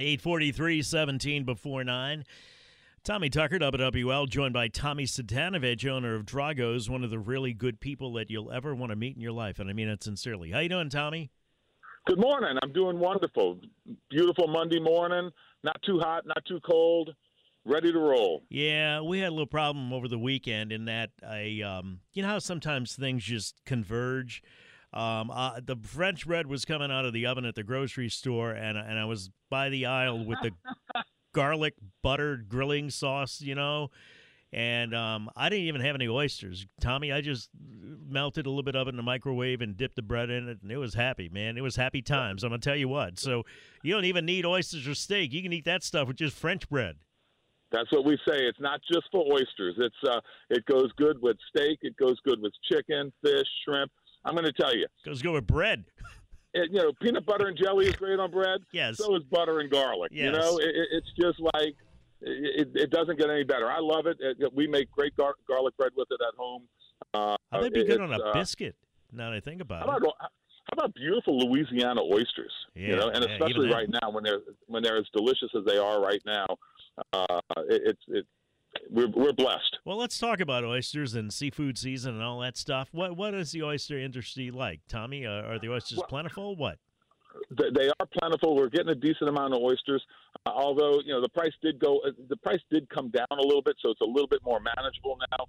843 17 before 9. Tommy Tucker, WWL, joined by Tommy Cvitanovich, owner of Drago's, one of the really good people that you'll ever want to meet in your life. And I mean it sincerely. How you doing, Tommy? Good morning. I'm doing wonderful. Beautiful Monday morning. Not too hot, not too cold. Ready to roll. Yeah, we had a little problem over the weekend in that I, um, you know how sometimes things just converge. Um, uh, the French bread was coming out of the oven at the grocery store, and and I was by the aisle with the garlic buttered grilling sauce, you know, and um, I didn't even have any oysters. Tommy, I just melted a little bit of it in the microwave and dipped the bread in it, and it was happy, man. It was happy times. I'm gonna tell you what. So you don't even need oysters or steak. You can eat that stuff with just French bread. That's what we say. It's not just for oysters. It's uh, it goes good with steak. It goes good with chicken, fish, shrimp. I'm going to tell you. Goes good with bread. It, you know, peanut butter and jelly is great on bread. Yes. So is butter and garlic. Yes. You know, it, it's just like it, it, doesn't get any better. I love it. we make great gar- garlic bread with it at home. Uh, How would be good on a uh, biscuit? Now that I think about how it. How about beautiful Louisiana oysters? Yeah, you know, and yeah, especially right now when they're when they're as delicious as they are right now, uh, it, it's it, we're we're blessed. Well, let's talk about oysters and seafood season and all that stuff. What what is the oyster industry like, Tommy? Uh, are the oysters well, plentiful? What? They are plentiful. We're getting a decent amount of oysters, uh, although you know the price did go. Uh, the price did come down a little bit, so it's a little bit more manageable now.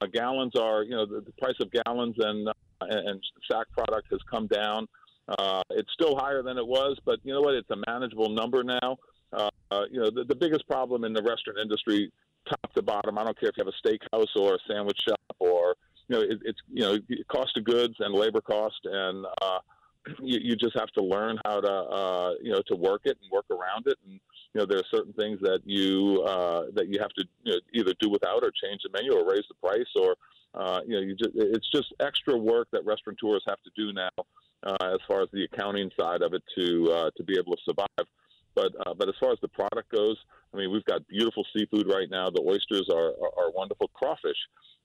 Uh, gallons are you know the, the price of gallons and uh, and sack product has come down. Uh, it's still higher than it was, but you know what? It's a manageable number now. Uh, you know, the, the biggest problem in the restaurant industry top to bottom. I don't care if you have a steakhouse or a sandwich shop or you know it, it's you know cost of goods and labor cost and uh, you, you just have to learn how to uh, you know to work it and work around it and you know there are certain things that you uh, that you have to you know, either do without or change the menu or raise the price or uh, you know you just it's just extra work that restaurateurs have to do now uh, as far as the accounting side of it to uh, to be able to survive. But uh, but as far as the product goes, I mean, we've got beautiful seafood right now. The oysters are, are, are wonderful. Crawfish.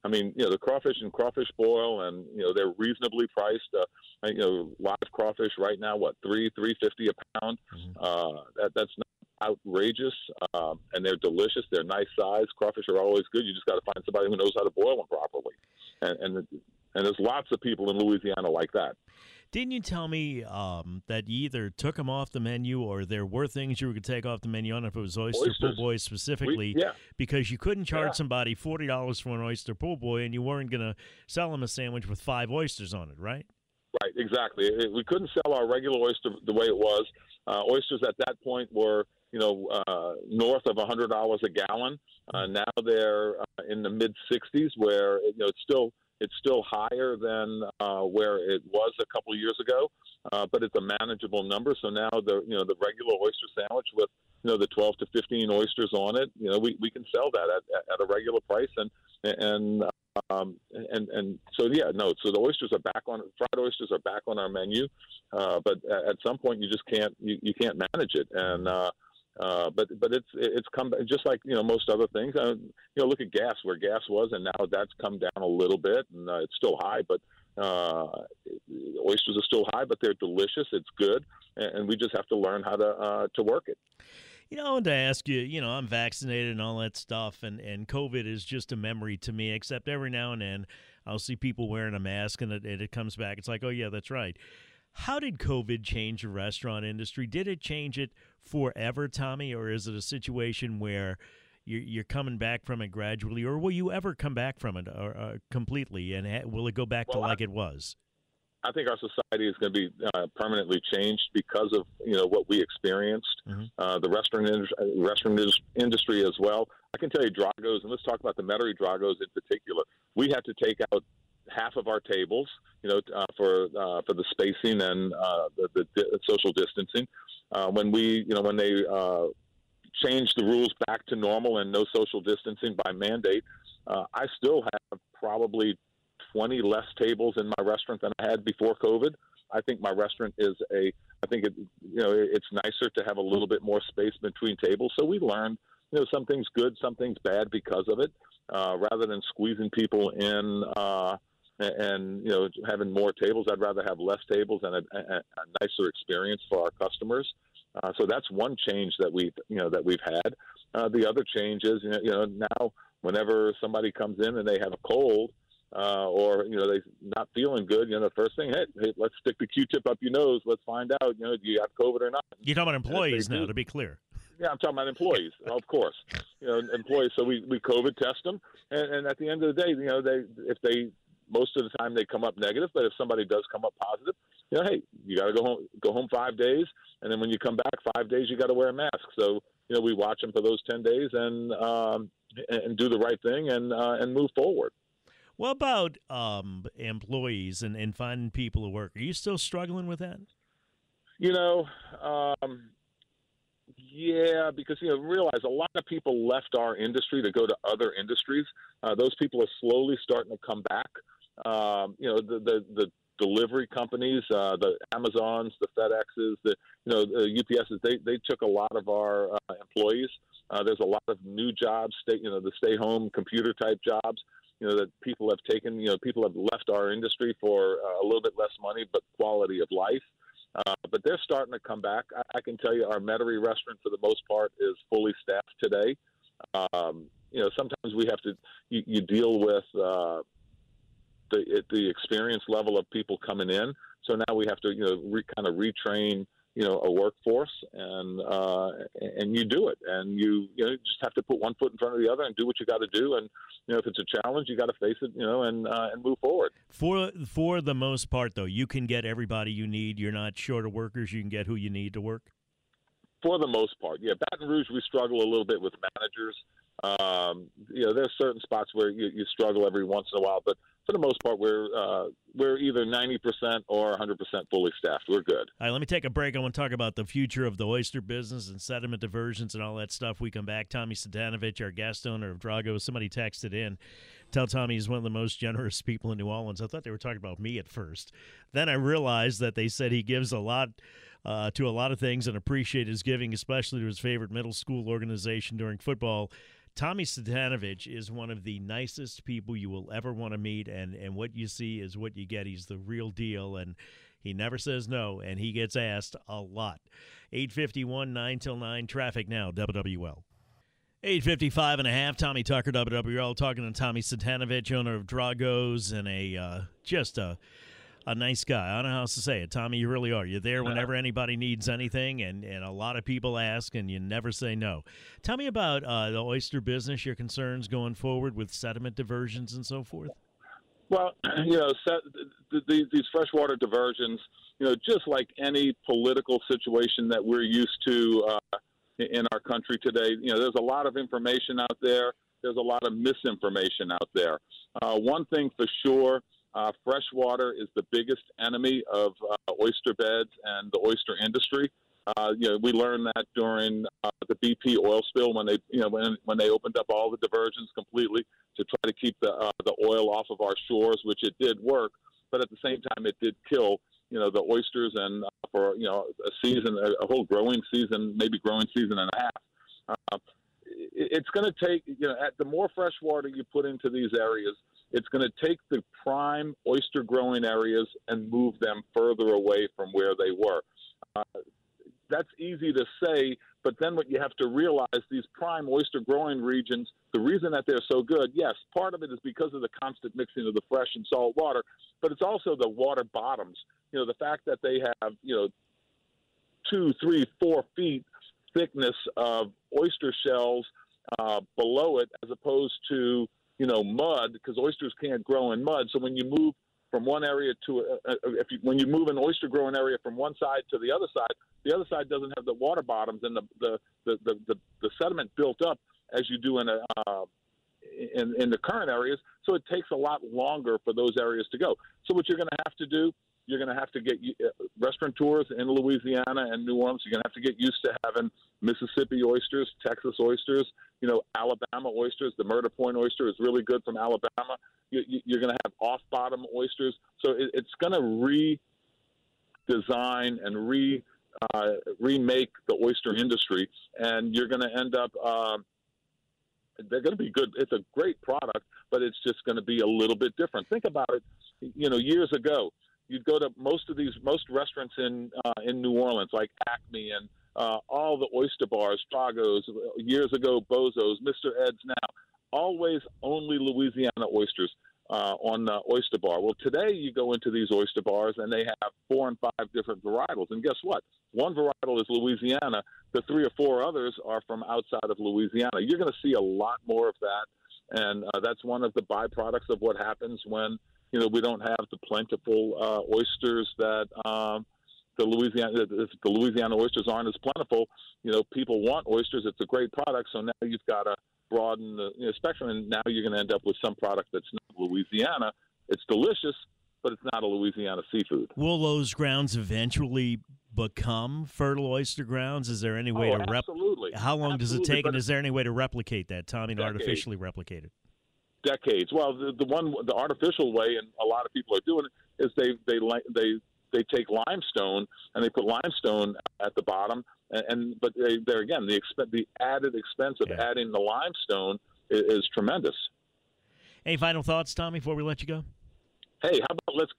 I mean, you know, the crawfish and crawfish boil, and you know they're reasonably priced. Uh, you know, live crawfish right now, what three three fifty a pound? Mm-hmm. Uh, that that's not outrageous, um, and they're delicious. They're nice size. Crawfish are always good. You just got to find somebody who knows how to boil them properly, and and, and there's lots of people in Louisiana like that. Didn't you tell me um, that you either took them off the menu or there were things you were going to take off the menu? I don't know if it was oyster Oysters. po' boy specifically, We- yeah. because you couldn't charge Yeah. somebody forty dollars for an oyster po' boy, and you weren't going to sell them a sandwich with five oysters on it, right? Right, exactly. We couldn't sell our regular oyster the way it was. Uh, oysters at that point were, you know, uh, north of a hundred dollars a gallon. Uh, now they're uh, in the mid sixties, where you know it's still it's still higher than uh, where it was a couple of years ago, uh, but it's a manageable number. So now the you know the regular oyster sandwich with you know the 12 to 15 oysters on it, you know we, we can sell that at, at a regular price and and um, and and so yeah no so the oysters are back on fried oysters are back on our menu, uh, but at some point you just can't you, you can't manage it and. Uh, but but it's it's come just like you know most other things. Uh, you know, look at gas where gas was, and now that's come down a little bit, and uh, it's still high, but uh, oysters are still high, but they're delicious. It's good, and, and we just have to learn how to to work it. You know, I wanted to ask you, you know, I'm vaccinated and all that stuff, and, and COVID is just a memory to me, except every now and then I'll see people wearing a mask and it, and it comes back. It's like, oh, yeah, that's right. How did COVID change the restaurant industry? Did it change it forever, Tommy, or is it a situation where you're, you're coming back from it gradually, or will you ever come back from it or, uh, completely, and ha- will it go back well, to like I, it was? I think our society is going to be uh, permanently changed because of you know what we experienced. Mm-hmm. Uh, the restaurant in- restaurant industry as well. I can tell you, Drago's, and let's talk about the Metairie Drago's in particular. We had to take out half of our tables, you know, uh, for uh, for the spacing and uh, the, the, the, social distancing. Uh, when we, you know, when they uh, changed the rules back to normal and no social distancing by mandate, uh, I still have probably 20 less tables in my restaurant than I had before COVID. I think my restaurant is a. I think it, you know, it's nicer to have a little bit more space between tables. So we learned, you know, some things good, some things bad because of it. Uh, rather than squeezing people in uh, and you know having more tables. I'd rather have less tables and a, a, a nicer experience for our customers. Uh, so that's one change that we you know that we've had. Uh, the other change is you know, you know now whenever somebody comes in and they have a cold. Uh, or you know they're not feeling good. You know the first thing, hey, hey, let's stick the Q-tip up your nose. Let's find out. You know, do you have COVID or not? You're talking about employees now, do, to be clear. Yeah, I'm talking about employees, of course. You know, employees. So we, we COVID test them, and, and at the end of the day, you know, they if they most of the time they come up negative, but if somebody does come up positive, you know, hey, you got to go home, go home five days, and then when you come back five days, you got to wear a mask. So you know, we watch them for those ten days and um, and do the right thing and uh, and move forward. What about um, employees and, and finding people to work? Are you still struggling with that? You know, um, yeah, because you know, realize a lot of people left our industry to go to other industries. Uh, those people are slowly starting to come back. Um, you know, the, the, the delivery companies, uh, the Amazons, the FedExes, the you know the UPSs, they they took a lot of our uh, employees. Uh, there's a lot of new jobs, stay you know the stay home computer type jobs. You know that people have taken. You know people have left our industry for uh, a little bit less money, but quality of life. Uh, but they're starting to come back. I, I, can tell you, our Metairie restaurant, for the most part, is fully staffed today. Um, you know, sometimes we have to you, you deal with the the experience level of people coming in. So now we have to you know re, kind of retrain you know a workforce and uh, and you do it. And you you know just have to put one foot in front of the other and do what you got to do. And you know if it's a challenge you got to face it you know and uh, and move forward. For for the most part though you can get everybody you need. You're not short of workers. You can get who you need to work? For the most part yeah. Baton Rouge we struggle a little bit with managers. Um, you know there's certain spots where you, you struggle every once in a while but for the most part, we're uh, we're either ninety percent or hundred percent fully staffed. We're good. All right, let me take a break. I want to talk about the future of the oyster business and sediment diversions and all that stuff. We come back. Tommy Cvitanovich, our guest owner of Drago. Somebody texted in. Tell Tommy he's one of the most generous people in New Orleans. I thought they were talking about me at first. Then I realized that they said he gives a lot uh, to a lot of things and appreciate his giving, especially to his favorite middle school organization during football. Tommy Cvitanovich is one of the nicest people you will ever want to meet, and and what you see is what you get. He's the real deal, and he never says no, and he gets asked a lot. 851, 9 till 9, traffic now, WWL. 855 and a half, Tommy Tucker, WWL, talking to Tommy Cvitanovich, owner of Drago's, and a uh, just a a nice guy. I don't know how else to say it. Tommy, you really are. You're there whenever anybody needs anything, and, and a lot of people ask, and you never say no. Tell me about uh, the oyster business, your concerns going forward with sediment diversions and so forth. Well, you know, set, these, these freshwater diversions, you know, just like any political situation that we're used to uh, in our country today, you know, there's a lot of information out there. There's a lot of misinformation out there. Uh, one thing for sure uh, freshwater is the biggest enemy of uh, oyster beds and the oyster industry. Uh, you know, we learned that during uh, the BP oil spill when they, you know, when when they opened up all the diversions completely to try to keep the uh, the oil off of our shores, which it did work, but at the same time it did kill, you know, the oysters and uh, for you know a season, a, a whole growing season, maybe growing season and a half. Uh, it's going to take, you know, at the more fresh water you put into these areas, it's going to take the prime oyster growing areas and move them further away from where they were. Uh, that's easy to say, but then what you have to realize these prime oyster growing regions, the reason that they're so good, yes, part of it is because of the constant mixing of the fresh and salt water, but it's also the water bottoms you know, the fact that they have, you know, two, three, four feet thickness of oyster shells uh, below it, as opposed to you know mud, because oysters can't grow in mud. So when you move from one area to a, a, if you, when you move an oyster growing area from one side to the other side, the other side doesn't have the water bottoms and the the the, the, the, the sediment built up as you do in a uh, in, in the current areas. So it takes a lot longer for those areas to go. So what you're going to have to do you're going to have to get uh, restaurateurs in Louisiana and New Orleans. You're going to have to get used to having Mississippi oysters, Texas oysters, you know, Alabama oysters. The Murder Point oyster is really good from Alabama. You, you're going to have off-bottom oysters. So it, it's going to redesign and re uh, remake the oyster industry, and you're going to end up. Uh, they're going to be good. It's a great product, but it's just going to be a little bit different. Think about it. You know, years ago, you'd go to most of these most restaurants in uh, in New Orleans, like Acme and uh, all the oyster bars, Drago's, years ago Bozo's, Mr. Ed's now, always only Louisiana oysters uh, on the oyster bar. Well, today you go into these oyster bars and they have four and five different varietals, and guess what? One varietal is Louisiana. The three or four others are from outside of Louisiana. You're going to see a lot more of that, and uh, that's one of the byproducts of what happens when you know, we don't have the plentiful uh, oysters that um, the Louisiana if the Louisiana oysters aren't as plentiful. You know, people want oysters. It's a great product. So now you've got to broaden the you know, spectrum, and now you're going to end up with some product that's not Louisiana. It's delicious, but it's not a Louisiana seafood. Will those grounds eventually become fertile oyster grounds? Is there any way oh, to absolutely? How long absolutely, does it take, and is there any way to replicate that, Tommy, to artificially replicate it? decades. Well, the, the one, the artificial way, and a lot of people are doing it, is they they they they take limestone and they put limestone at the bottom, and, and but they, there again, the exp- the added expense of yeah. adding the limestone is, is tremendous. Any final thoughts, Tommy, before we let you go? Hey, how about let's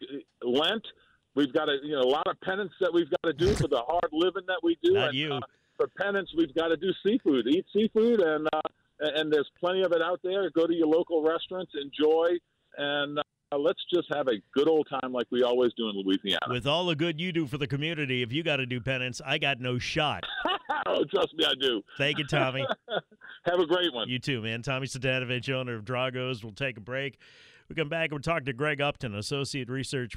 Lent? We've got a you know a lot of penance that we've got to do for the hard living that we do. Not and, you. Uh, for penance, we've got to do seafood, eat seafood, and uh, and there's plenty of it out there. Go to your local restaurants, enjoy, and uh, let's just have a good old time like we always do in Louisiana. With all the good you do for the community, if you got to do penance, I got no shot. oh, trust me, I do. Thank you, Tommy. have a great one. You too, man. Tommy Cvitanovich, owner of Drago's. We'll take a break. We come back and we'll talk to Greg Upton, associate research.